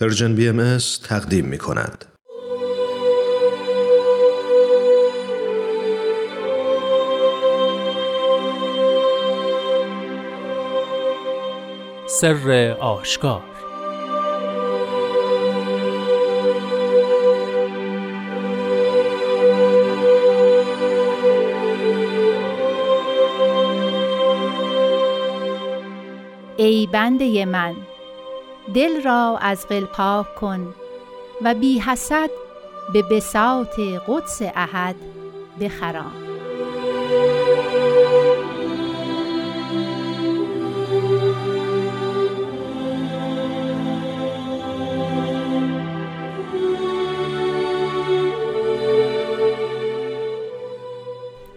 پرژن بی ام تقدیم می کند. سر آشکار ای بنده من دل را از قل پاک کن و بی حسد به بساط قدس احد بخرام.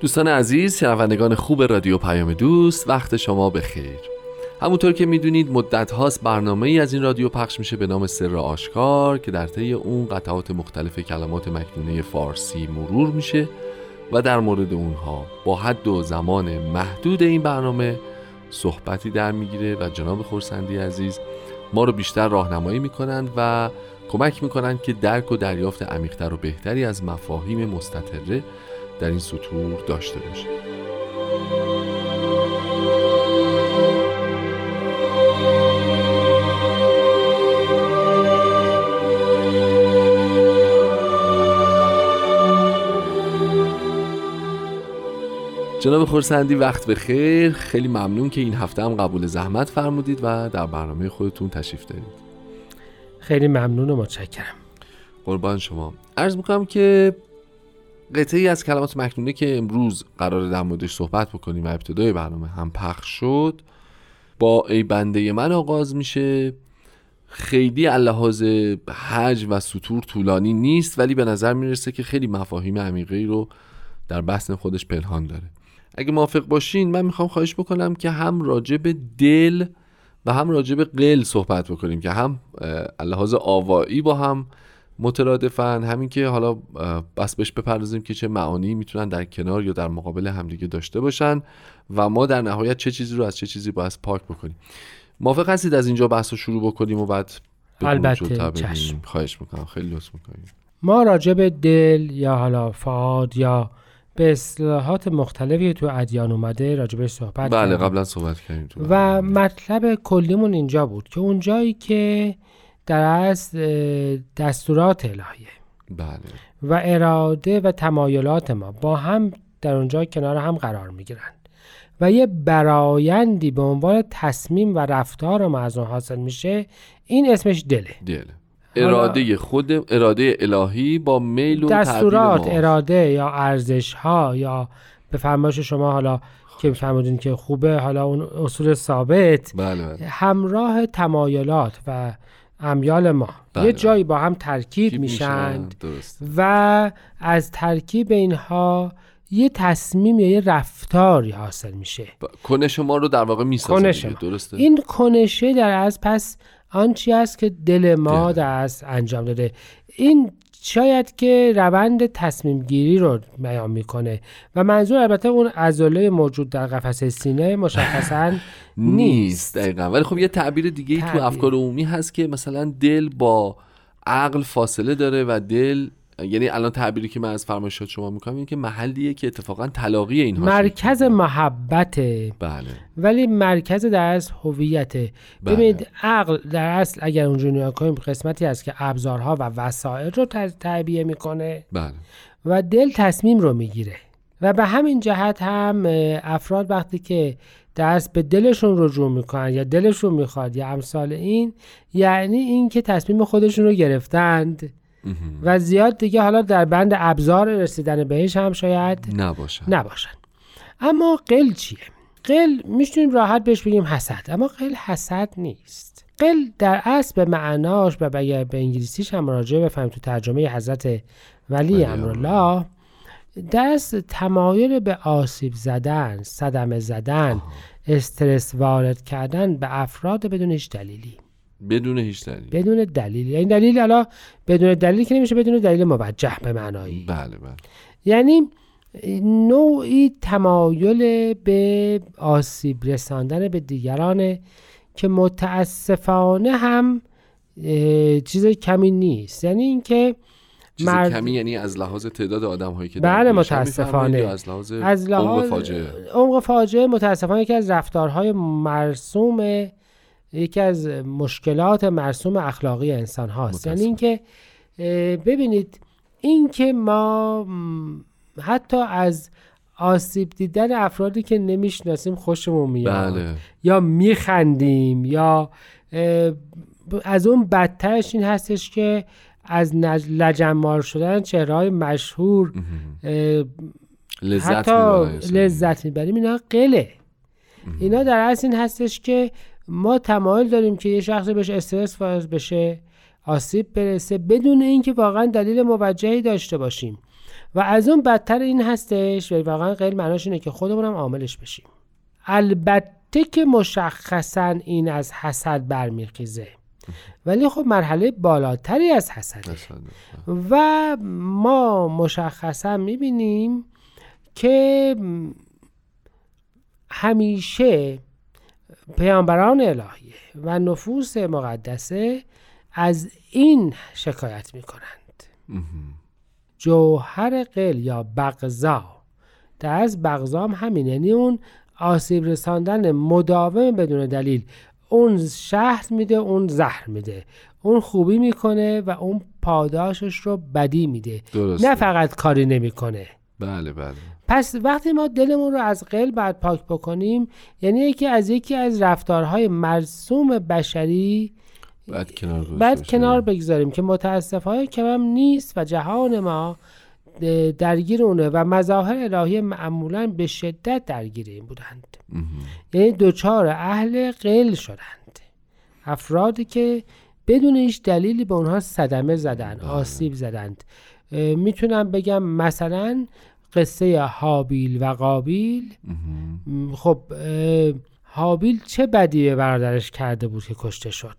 دوستان عزیز شنوندگان خوب رادیو پیام دوست وقت شما بخیر. همونطور که می‌دونید مدت هاست برنامه ای از این رادیو پخش میشه به نام سر آشکار که در طی اون قطعات مختلف کلمات مکنونه فارسی مرور میشه و در مورد اونها با حد و زمان محدود این برنامه صحبتی در می‌گیره و جناب خورسندی عزیز ما رو بیشتر راهنمایی می‌کنند و کمک می‌کنند که درک و دریافت عمیقتر و بهتری از مفاهیم مستطره در این سطور داشته باشیم. جناب خورسندی وقت به خیر خیلی ممنون که این هفته هم قبول زحمت فرمودید و در برنامه خودتون تشریف دارید. خیلی ممنون و متشکرم. قربان شما. عرض می‌کنم که قطعی از کلمات مکنونه که امروز قرار در موردش صحبت بکنیم و ابتدای برنامه هم پخش شد با ای بنده من آغاز میشه. خیلی اللحاظ حج و سطور طولانی نیست ولی به نظر می‌رسه که خیلی مفاهیم عمیقی رو در بحث خودش پنهان داره. اگه موافق باشین من می‌خوام خواهش بکنم که هم راجع به دل و هم راجع به قل صحبت بکنیم که هم اللحاظ آوایی با هم مترادفن همین که حالا بس بهش بپردازیم که چه معانی می‌تونن در کنار یا در مقابل همدیگه داشته باشن و ما در نهایت چه چیزی رو از چه چیزی باید پاک بکنیم. موافق هستید از اینجا بحث رو شروع بکنیم و بعد البته خواهش می‌کنم. خیلی لطف می‌کنیم ما راجع به دل یا حالا فاد یا به اصطلاحات مختلفی تو ادیان اومده راجبش صحبت بله قبلا صحبت کردیم و مطلب کلیمون اینجا بود که اون جایی که در از دستورات الهیه بله. و اراده و تمایلات ما با هم در اونجا کنار هم قرار می‌گیرند. و یه برایندی به عنوان تصمیم و رفتار ما از اون حاصل میشه این اسمش دله. دله. اراده خود اراده الهی با میل و دستورات اراده یا ارزش ها یا به فرمایش شما حالا که فرمودین که خوبه حالا اون اصول ثابت. بله بله. همراه تمایلات و امیال ما. بله. یه جایی با هم ترکیب میشند و از ترکیب اینها یه تصمیم یا یه رفتاری حاصل میشه. کنش ما رو در واقع می‌سازه درسته؟ این کنشه در از پس آنچی است که دل ما از انجام داده. این شاید که روند تصمیم گیری رو بیان می‌کنه و منظور البته اون عضله موجود در قفسه سینه مشخصا نیست. دقیقا. ولی خب یه تعبیر دیگه ای تو افکار عمومی هست که مثلا دل با عقل فاصله داره و دل یعنی الان تعبیری که من از فرمایشات شما می‌کنم این که محلیه که اتفاقا تلاقی اینها مرکز محبت. بله. ولی مرکز در از هویت. بله. ببینید عقل در اصل اگر اونجا نیا کنیم قسمتی هست که ابزارها و وسایل رو تعبیه می‌کنه بله. و دل تصمیم رو می‌گیره. و به همین جهت هم افراد وقتی که دست به دلشون رجوع می‌کنن یا دلشون می‌خواد یا امثال این یعنی این که تصمیم خودشون رو گرفتند. و زیاد دیگه حالا در بند ابزار رسیدن بهش هم شاید نباشن نباشن. اما قل چیه؟ قل می‌تونیم راحت بهش بگیم حسد. اما قل حسد نیست. قل در اصل به معناش و به انگلیسیش هم راجع بفهمیم تو ترجمه حضرت ولی امرالله دست تمایل به آسیب زدن صدمه زدن استرس وارد کردن به افراد بدون هیچ دلیلی. بدون هیچ دلیل بدون دلیل. این دلیل حالا بدون دلیل که نمیشه بدون دلیل موجه به معنایی. بله بله. یعنی نوعی تمایل به آسیب رساندن به دیگران که متاسفانه هم چیز کمی نیست. یعنی اینکه چیز مرد- کمی یعنی از لحاظ تعداد آدم هایی که بله، متاسفانه. از لحاظ از عمق لحاظ فاجعه؟ عمق فاجعه متاسفانه یکی از رفتارهای مرسوم یکی از مشکلات مرسوم اخلاقی انسان هاست. یعنی اینکه ببینید اینکه ما حتی از آسیب دیدن افرادی که نمی‌شناسیم خوشمون میاد بله. یا میخندیم یا از اون بدترش این هستش که از نج- لجنمال شدن چهره های مشهور لذت حتی. لذت می‌بریم. اینا قله. اینا در اصل این هستش که ما تمایل داریم که یه شخصی بهش استرس وارد بشه آسیب برسه بدون اینکه واقعا دلیل موجهی داشته باشیم. و از اون بدتر این هستش و واقعا غیر معناش اینه که خودمون هم عاملش بشیم. البته که مشخصا این از حسد برمیخیزه. ولی خب مرحله بالاتری از حسده. مثلا. و ما مشخصا می‌بینیم که همیشه پیامبران الهیه و نفوس مقدسه از این شکایت می‌کنند. مهم. جوهر قل یا بغضا در از بغضا هم همین یعنی اون آسیب رساندن مداوم بدون دلیل. اون شهر میده اون زهر میده. اون خوبی می‌کنه و اون پاداشش رو بدی میده. نه فقط کاری نمی‌کنه. بله بله. پس وقتی ما دلمون رو از قل بعد پاک بکنیم یعنی یکی از یکی از رفتارهای مرسوم بشری بعد کنار بعد. کنار بگذاریم که متاسفانه کمم نیست و جهان ما درگیر اونه و مظاهر الهی معمولا به شدت درگیر این بودند. یعنی دوچار اهل قل شدند افرادی که بدون هیچ دلیلی به اونها صدمه زدن آسیب زدند می‌تونم بگم مثلا قصه حابیل و قابیل. خب اه، حابیل چه بدی به برادرش کرده بود که کشته شد.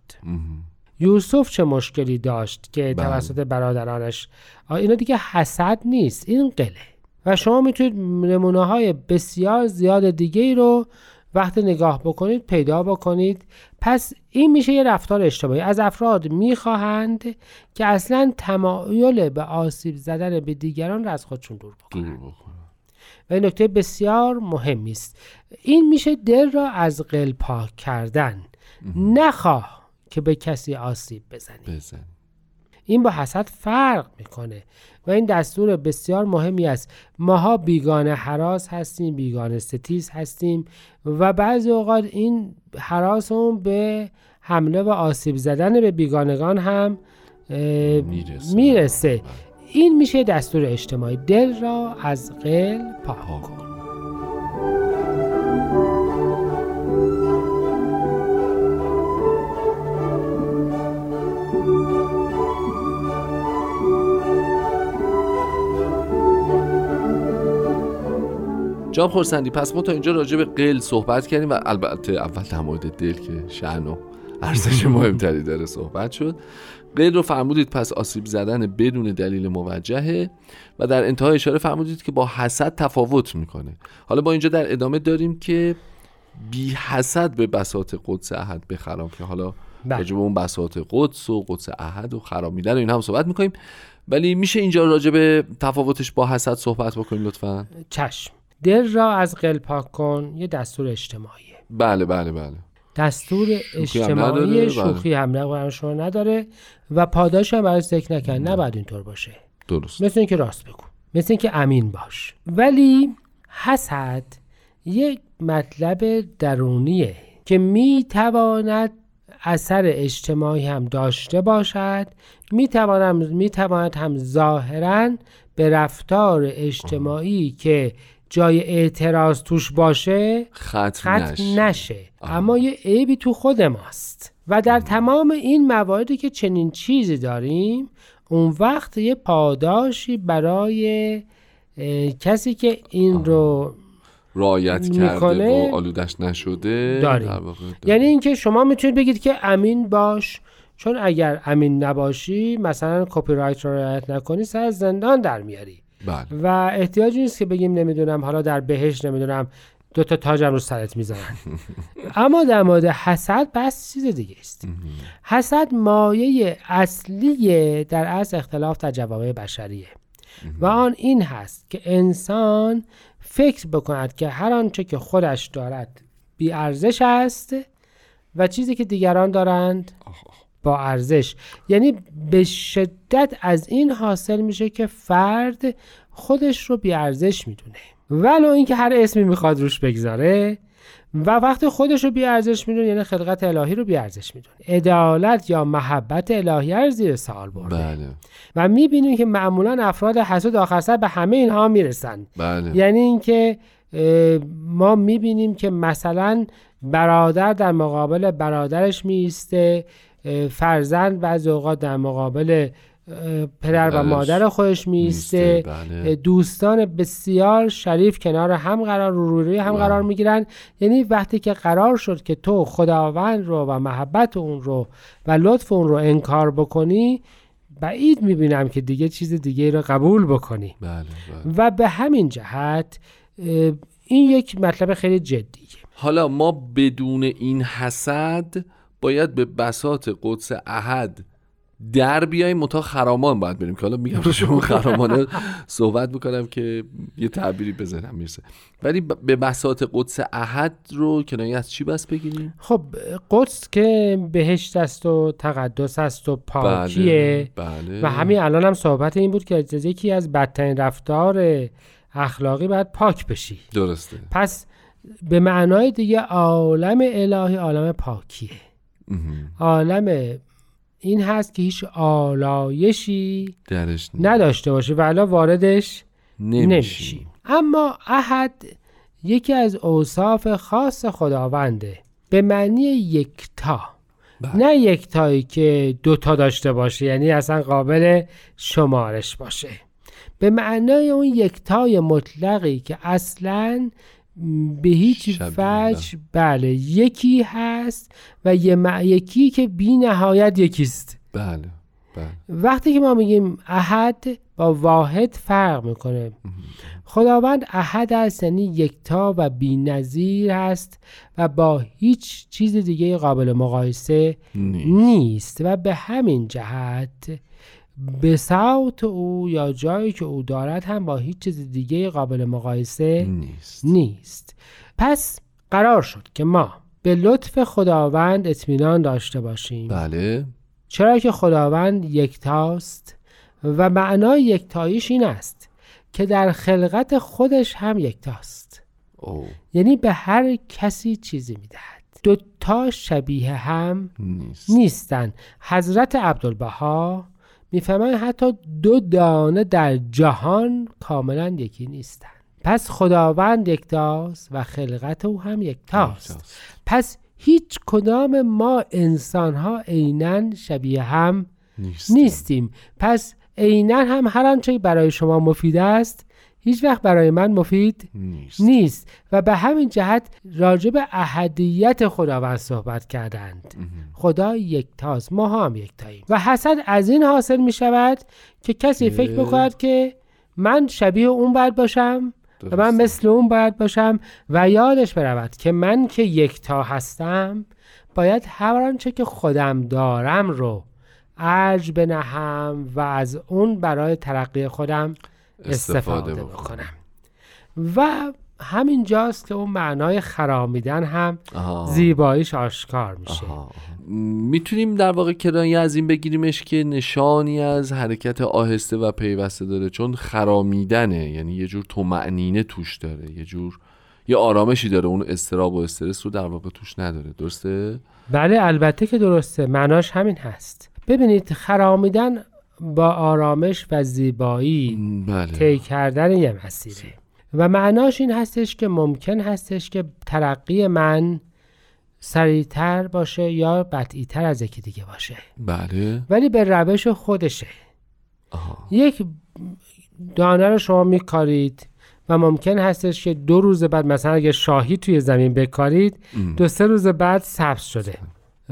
یوسف چه مشکلی داشت که بله. توسط برادرانش؟ اینا دیگه حسد نیست این قله. و شما می‌تونید نمونه های بسیار زیاد دیگه ای رو وقتی نگاه بکنید پیدا بکنید. پس این میشه یه رفتار اشتباهی. از افراد می‌خواهند که اصلا تمایل به آسیب زدن به دیگران را از خودشون دور بکنند و این نکته بسیار مهمی است. این میشه دل را از قل پاک کردن نخواه که به کسی آسیب بزنی. بزن این با حسد فرق می‌کنه. و این دستور بسیار مهمی است. ماها بیگانه حراس هستیم بیگانه ستیز هستیم و بعضی اوقات این حراسمون به حمله و آسیب زدن به بیگانگان هم می‌رسه. می‌رسه. این میشه دستور اجتماعی. دل را از قل پاک کن. جان خورسندی پس ما تا اینجا راجع به قل صحبت کردیم و البته اول در مورد دل که شأن و ارزش مهمتری داره صحبت شد. قل رو فرمودید پس آسیب زدن بدون دلیل موجهه و در انتها اشاره فرمودید که با حسد تفاوت می‌کنه. حالا با اینجا در ادامه داریم که بی حسد به بساط قدس احد بخرام که حالا بله. راجع به اون بساط قدس و قدس احد و خرامیدن و این هم صحبت می‌کنیم. ولی میشه اینجا راجع به تفاوتش با حسد صحبت بکنیم لطفا؟ چشم. دل را از قل پاک کن یه دستور اجتماعیه بله بله بله. دستور هم نداره، اجتماعی بله. شوخی هم برای شما نداره و پاداش هم برای ذکر نکن نباید اینطور باشه. درست. مثل اینکه راست بگو. مثل اینکه امین باش. ولی حسد یک مطلب درونیه که می‌تواند اثر اجتماعی هم داشته باشد. می‌تواند می‌تواند هم ظاهرا به رفتار اجتماعی که جای اعتراض توش باشه ختم ختم نشه. نشه. اما یه عیبی تو خود ماست. و در تمام این مواردی که چنین چیزی داریم اون وقت یه پاداشی برای کسی که این رو رعایت کرده می‌کنه. و آلودش نشده. داریم. در واقع داریم. یعنی اینکه شما می‌تونید بگید که امین باش چون اگر امین نباشی مثلا کپی رایت رو رعایت نکنی سر زندان در میاری. بله. و احتیاجی نیست که بگیم نمی‌دونم حالا در بهش نمی‌دونم دو تا تاجم رو سرت می‌زنن اما در مورد حسد بس چیز دیگه است. حسد مایه اصلی در از اختلاف در جوامع بشریه. و آن این هست که انسان فکر بکند که هر آنچه که خودش دارد بی ارزش است و چیزی که دیگران دارند با ارزش. یعنی به شدت از این حاصل میشه که فرد خودش رو بی ارزش می‌دونه. ولو اینکه هر اسمی می‌خواد روش بگذاره و وقتی خودش رو بی ارزش می‌دونه یعنی خلقت الهی رو بی ارزش می‌دونه. عدالت یا محبت الهی رو زیر سوال برده. بله. و می‌بینیم که معمولا افراد حسود آخر سر به همه اینها می‌رسن. بله. یعنی اینکه ما می‌بینیم که مثلا برادر در مقابل برادرش میسته فرزند بعضی اوقات در مقابل پدر و پدرش مادر خودش میسته بله. دوستان بسیار شریف کنار هم قرار رو روی هم بله. قرار می‌گیرن. یعنی وقتی که قرار شد که تو خداوند رو و محبت اون رو و لطف اون رو انکار بکنی بعید می‌بینم که دیگه چیز دیگه رو قبول بکنی. بله بله. و به همین جهت این یک مطلب خیلی جدیه. حالا ما بدون این حسد باید به بساط قدس احد در بیایم متا خرامان باید بریم. که حالا میگم شما خرامانه صحبت می‌کنم که یه تعبیری بزنم می‌رسه. ولی ب- به بساط قدس احد رو کنایه از چی بس بگیریم؟ خب قدس که بهشت است و تقدس است و پاکیه. بله. و همین الان هم صحبت این بود که از یکی از بدترین رفتار اخلاقی باید پاک بشی. درسته. پس به معنای دیگه عالم الهی عالم پاکیه. عالم این هست که هیچ آلایشی درش نداشته باشه و الان واردش نمیشیم. اما احد یکی از اوصاف خاص خداونده. به معنی یکتا. بله. نه یکتایی که دوتا داشته باشه یعنی اصلا قابل شمارش باشه. به معنای اون یکتای مطلقی که اصلا به هیچ وجه بله یکی هست و یه مع- یکی که بی نهایت یکیست. بله بله. وقتی که ما میگیم احد با واحد فرق می‌کنه. خداوند احد است یعنی یکتا و بی‌نظیر است و با هیچ چیز دیگه قابل مقایسه نی. نیست و به همین جهت بساط او یا جایی که او دارد هم با هیچ چیز دیگه قابل مقایسه نیست. نیست. پس قرار شد که ما به لطف خداوند اطمینان داشته باشیم. بله. چرا که خداوند یکتاست و معنای یکتاییش این است که در خلقت خودش هم یکتاست. او. یعنی به هر کسی چیزی می‌دهد. دوتا شبیه هم نیست. نیستن. حضرت عبدالبها می‌فهمن حتی دو دانه در جهان کاملا یکی نیستن پس خداوند یکتاست و خلقت او هم یکتاست. پس هیچ کدام ما انسان ها عینا شبیه هم نیست نیستیم. پس عینا هم هر آنچه برای شما مفید است هیچ وقت برای من مفید نیست. نیست. و به همین جهت راجع به احدیت خداوند صحبت کردند. خدا یکتاست ما هم یکتاییم و حسد از این حاصل می شود که کسی فکر بکند که من شبیه اون باید باشم و من. مثل اون باید باشم و یادش برود که من که یکتا هستم باید هر آنچه که خودم دارم رو ارج بنهم و از اون برای ترقی خودم استفاده بکنم. و همین جاست که اون معنای خرامیدن هم آها. زیباییش آشکار میشه. می‌تونیم در واقع کنایه از این بگیریمش که نشانی از حرکت آهسته و پیوسته داره چون خرامیدنه. یعنی یه جور تومعنینه توش داره یه جور یه آرامشی داره. اون استراب و استرس رو در واقع توش نداره. درسته؟ بله البته که درسته. معناش همین هست. ببینید خرامیدن با آرامش و زیبایی بله. طی کردن یه مسیره. و معناش این هستش که ممکن هستش که ترقی من سریعتر باشه یا بطعیتر از یکی دیگه باشه. بله. ولی به روش خودشه. آها. یک دانه رو شما میکارید و ممکن هستش که دو روز بعد مثلا اگه شاهی توی زمین بکارید ام. دو سه روز بعد سبز شده.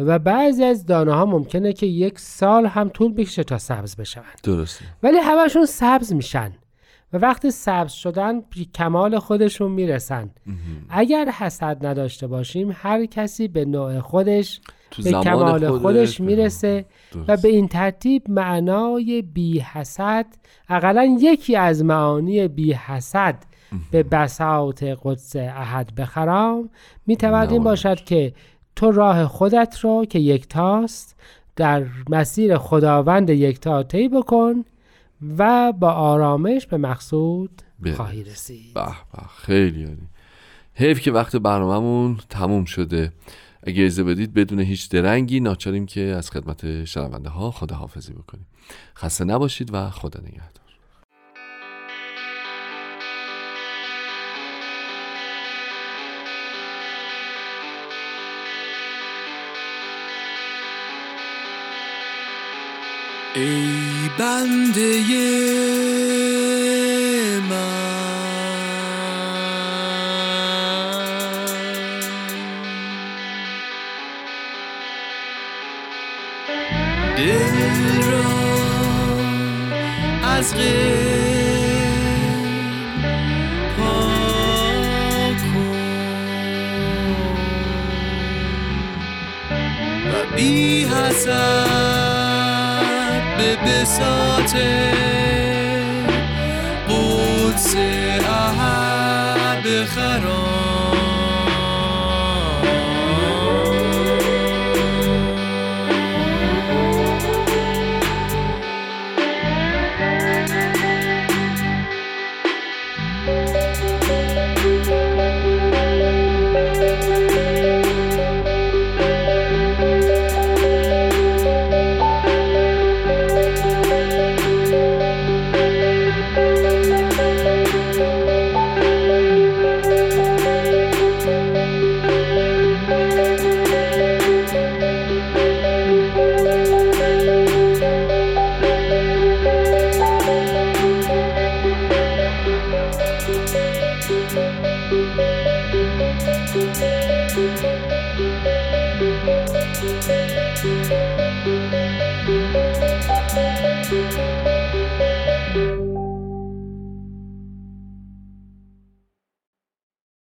و بعضی از دانه ها ممکنه که یک سال هم طول بکشه تا سبز بشن درسته. ولی همشون سبز میشن و وقتی سبز شدن کمال خودشون می‌رسن. اگر حسد نداشته باشیم هر کسی به نوع خودش تو به کمال خودش. خودش می‌رسه و. به این ترتیب معنای بی حسد اقلا یکی از معانی بی حسد به بساط قدس احد بخرام می‌تواند این. باشد که تو راه خودت رو که یکتاست در مسیر خداوند یکتا طی بکن و با آرامش به مقصود. خواهی رسید. به به خیلی عالی. حیف که وقت برنامهمون تموم شده. اگه اجازه بدید بدون هیچ درنگی ناچاریم که از خدمت شنونده ها خداحافظی بکنیم. خسته نباشید و خدا نگهدار. ای بنده من. قدس احد بخرام